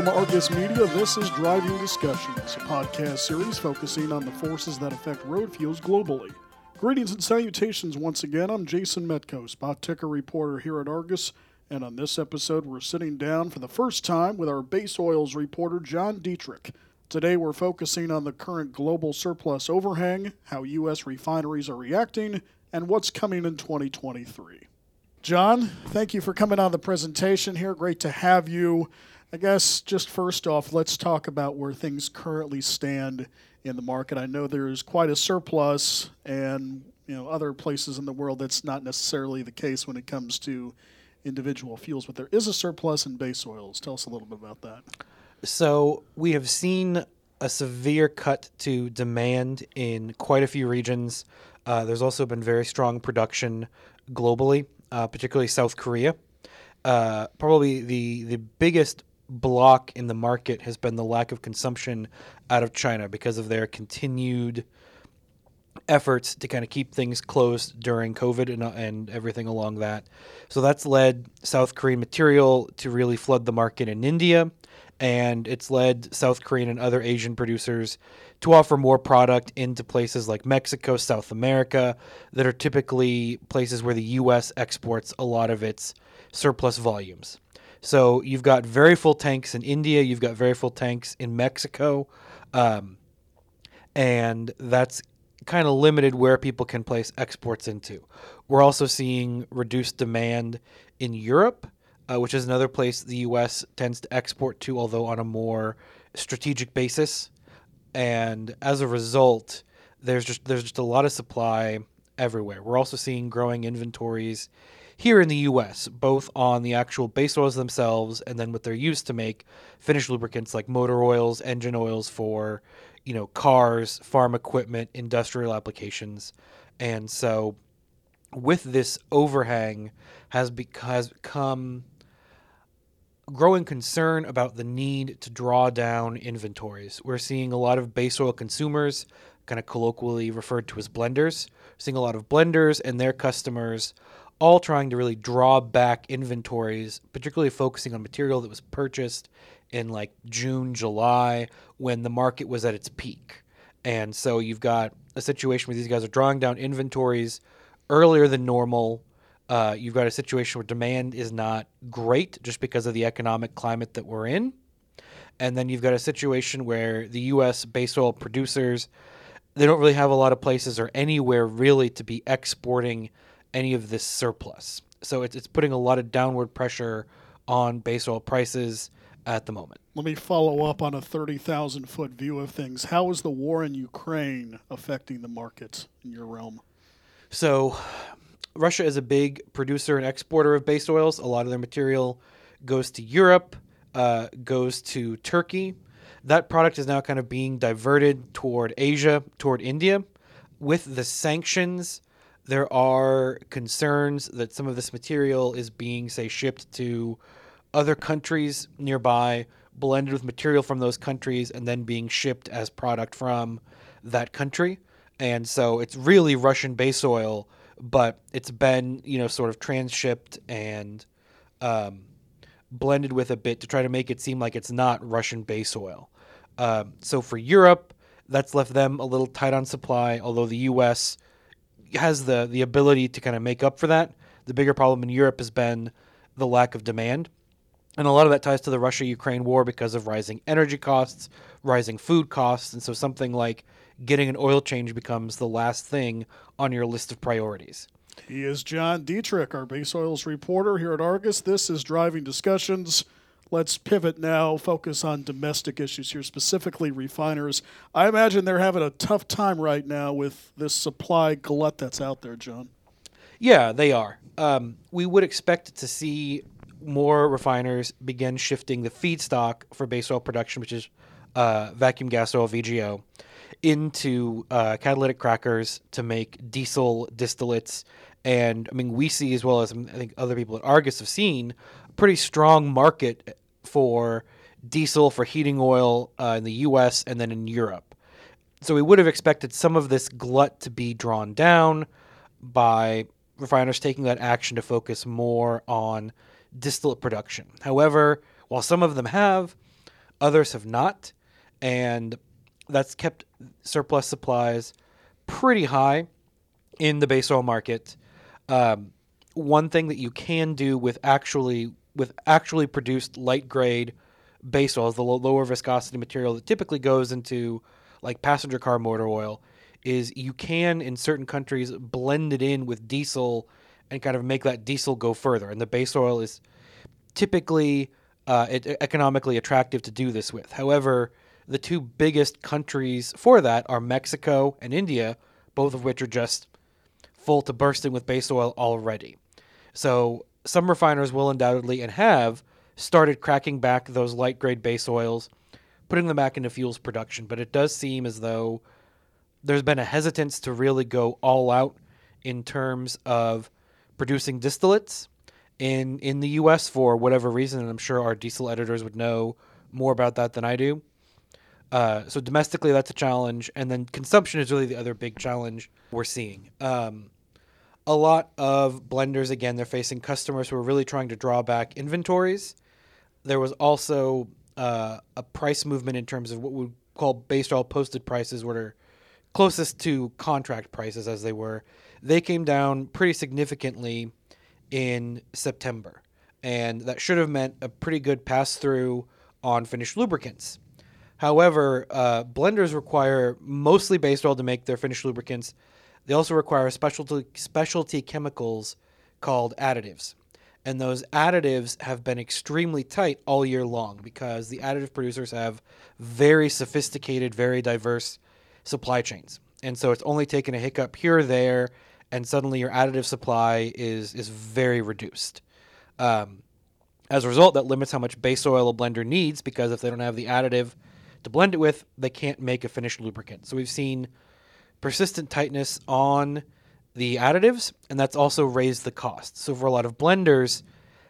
From Argus Media, this is Driving Discussions, a podcast series focusing on the forces that affect road fuels globally. Greetings and salutations once again. I'm Jason Metco, spot ticker reporter here at Argus, and on this episode, we're sitting down for the first time with our base oils reporter, John Dietrich. Today, we're focusing on the current global surplus overhang, how U.S. refineries are reacting, and what's coming in 2023. John, thank you for coming on the presentation here. Great to have you. I guess just first off, let's talk about where things currently stand in the market. I know there's quite a surplus, and you know other places in the world that's not necessarily the case when it comes to individual fuels, but there is a surplus in base oils. Tell us a little bit about that. So we have seen a severe cut to demand in quite a few regions. Uh, there's also been very strong production globally uh, particularly South Korea. Uh, probably the the biggest block in the market has been the lack of consumption out of China because of their continued efforts to kind of keep things closed during COVID and, uh, and everything along that. So that's led South Korean material to really flood the market in India, and it's led South Korean and other Asian producers to offer more product into places like Mexico, South America, that are typically places where the U.S. exports a lot of its surplus volumes. So you've got very full tanks in India, you've got very full tanks in Mexico, um, and that's kind of limited where people can place exports into. We're also seeing reduced demand in Europe, uh, which is another place the U.S. tends to export to, although on a more strategic basis and as a result, there's just there's just a lot of supply everywhere. We're also seeing growing inventories here in the U.S., both on the actual base oils themselves and then what they're used to make finished lubricants like motor oils, engine oils for you know cars, farm equipment, industrial applications, and so with this overhang has, become growing concern about the need to draw down inventories. We're seeing a lot of base oil consumers, kind of colloquially referred to as blenders, seeing a lot of blenders and their customers all trying to really draw back inventories, particularly focusing on material that was purchased in like June, July, when the market was at its peak. And so you've got a situation where these guys are drawing down inventories earlier than normal uh, you've got a situation where demand is not great just because of the economic climate that we're in. And then you've got a situation where the U.S. base oil producers, they don't really have a lot of places or anywhere really to be exporting any of this surplus. So it's, it's putting a lot of downward pressure on base oil prices at the moment. Let me follow up on a 30,000 foot view of things. How is the war in Ukraine affecting the markets in your realm? So, Russia is a big producer and exporter of base oils. A lot of their material goes to Europe, uh, goes to Turkey. That product is now kind of being diverted toward Asia, toward India. With the sanctions, there are concerns that some of this material is being, say, shipped to other countries nearby, blended with material from those countries, and then being shipped as product from that country. And so it's really Russian base oil but it's been you know sort of transshipped and um, blended with a bit to try to make it seem like it's not Russian base oil. Um, so for Europe, that's left them a little tight on supply. Although the U.S. has the the ability to kind of make up for that. The bigger problem in Europe has been the lack of demand. And a lot of that ties to the Russia Ukraine war because of rising energy costs, rising food costs. And so something like getting an oil change becomes the last thing on your list of priorities. He is John Dietrich, our base oils reporter here at Argus. This is Driving Discussions. Let's pivot now, focus on domestic issues here, specifically refiners. I imagine they're having a tough time right now with this supply glut that's out there, John. Yeah, they are. Um, we would expect to see more refiners begin shifting the feedstock for base oil production, which is uh, vacuum gas oil, VGO, into uh, catalytic crackers to make diesel distillates. And I mean, we see as well as I think other people at Argus have seen a pretty strong market for diesel for heating oil uh, in the U.S. and then in Europe. So we would have expected some of this glut to be drawn down by refiners taking that action to focus more on distillate production. However, while some of them have, Others have not, and that's kept surplus supplies pretty high in the base oil market. Um, one thing that you can do with actually with actually produced light grade base oil, the lower viscosity material that typically goes into like passenger car motor oil, is you can in certain countries blend it in with diesel and kind of make that diesel go further. And the base oil is typically uh, economically attractive to do this with. However, the two biggest countries for that are Mexico and India, both of which are just full to bursting with base oil already. So some refiners will undoubtedly and have started cracking back those light grade base oils, putting them back into fuels production. But it does seem as though there's been a hesitance to really go all out in terms of producing distillates in in the U.S. for whatever reason, and I'm sure our diesel editors would know more about that than I do. Uh, so domestically, that's a challenge, and then consumption is really the other big challenge we're seeing. Um, a lot of blenders, again, they're facing customers who are really trying to draw back inventories. There was also uh, a price movement in terms of what we call base oil posted prices, are closest to contract prices as they were. They came down pretty significantly in September, and that should have meant a pretty good pass through on finished lubricants. However, uh, blenders require mostly base oil to make their finished lubricants. They also require specialty specialty chemicals called additives. And those additives have been extremely tight all year long because the additive producers have very sophisticated, very diverse supply chains. And so it's only taken a hiccup here or there, and suddenly your additive supply is is very reduced. Um, as a result, that limits how much base oil a blender needs because if they don't have the additive to blend it with, they can't make a finished lubricant. So we've seen persistent tightness on the additives, and that's also raised the cost. So for a lot of blenders,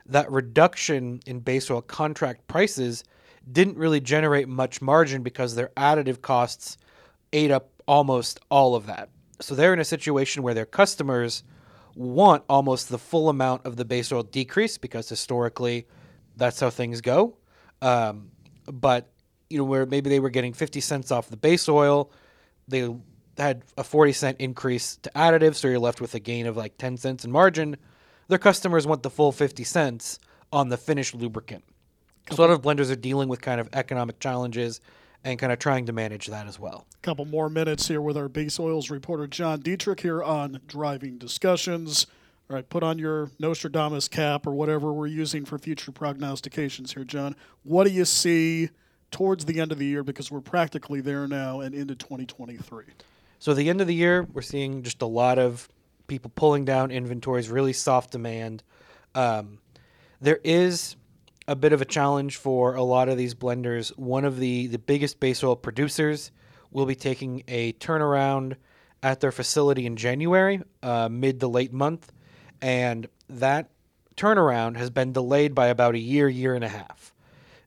that reduction in base oil contract prices didn't really generate much margin because their additive costs ate up almost all of that. So they're in a situation where their customers want almost the full amount of the base oil decrease because historically that's how things go. Um, but you know, where maybe they were getting 50 cents off the base oil, they had a 40 cent increase to additives, so you're left with a gain of like 10 cents in margin. Their customers want the full 50 cents on the finished lubricant. So a lot of blenders are dealing with kind of economic challenges and kind of trying to manage that as well. A couple more minutes here with our base oils reporter John Dietrich here on driving discussions. All right, put on your Nostradamus cap or whatever we're using for future prognostications here, John. What do you see towards the end of the year because we're practically there now and into 2023. So, at the end of the year, we're seeing just a lot of people pulling down inventories, really soft demand. Um, there is a bit of a challenge for a lot of these blenders. One of the, the biggest base oil producers will be taking a turnaround at their facility in January, uh, mid to late month. And that turnaround has been delayed by about a year, year and a half.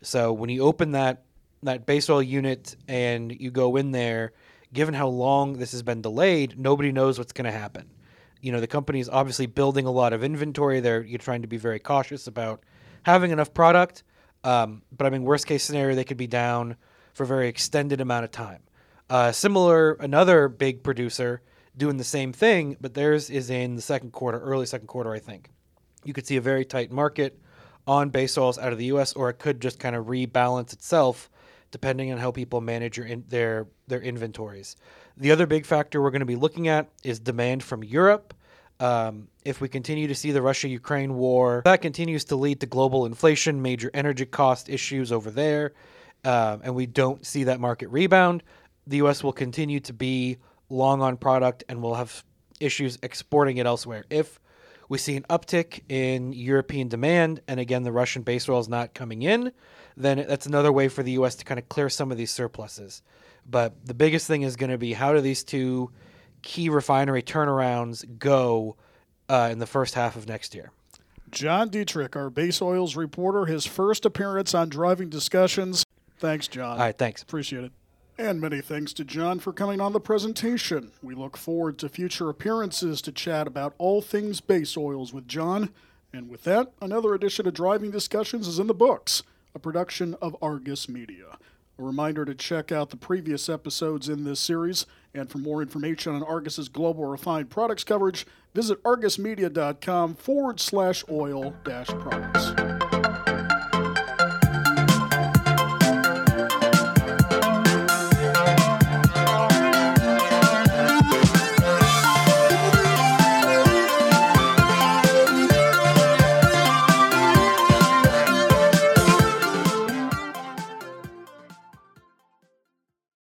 So when you open that that base oil unit and you go in there, given how long this has been delayed, nobody knows what's going to happen. You know, the company is obviously building a lot of inventory. They're you're trying to be very cautious about having enough product. Um, but I mean, worst case scenario, they could be down for a very extended amount of time. Uh, similar, another big producer doing the same thing, but theirs is in the second quarter, early second quarter, I think. You could see a very tight market on base oils out of the U.S., or it could just kind of rebalance itself depending on how people manage in, their their inventories. The other big factor we're going to be looking at is demand from Europe. Um, if we continue to see the Russia Ukraine war, that continues to lead to global inflation, major energy cost issues over there, uh, and we don't see that market rebound, the U.S. will continue to be long on product and will have issues exporting it elsewhere. If we see an uptick in European demand, and again, the Russian base oil is not coming in, then that's another way for the U.S. to kind of clear some of these surpluses. But the biggest thing is going to be how do these two key refinery turnarounds go uh, in the first half of next year? John Dietrich, our base oils reporter, his first appearance on Driving Discussions. Thanks, John. All right, thanks. Appreciate it. And many thanks to John for coming on the presentation. We look forward to future appearances to chat about all things base oils with John. And with that, another edition of Driving Discussions is in the books. A production of Argus Media. A reminder to check out the previous episodes in this series, and for more information on Argus's global refined products coverage, visit argusmedia.com forward slash oil dash products.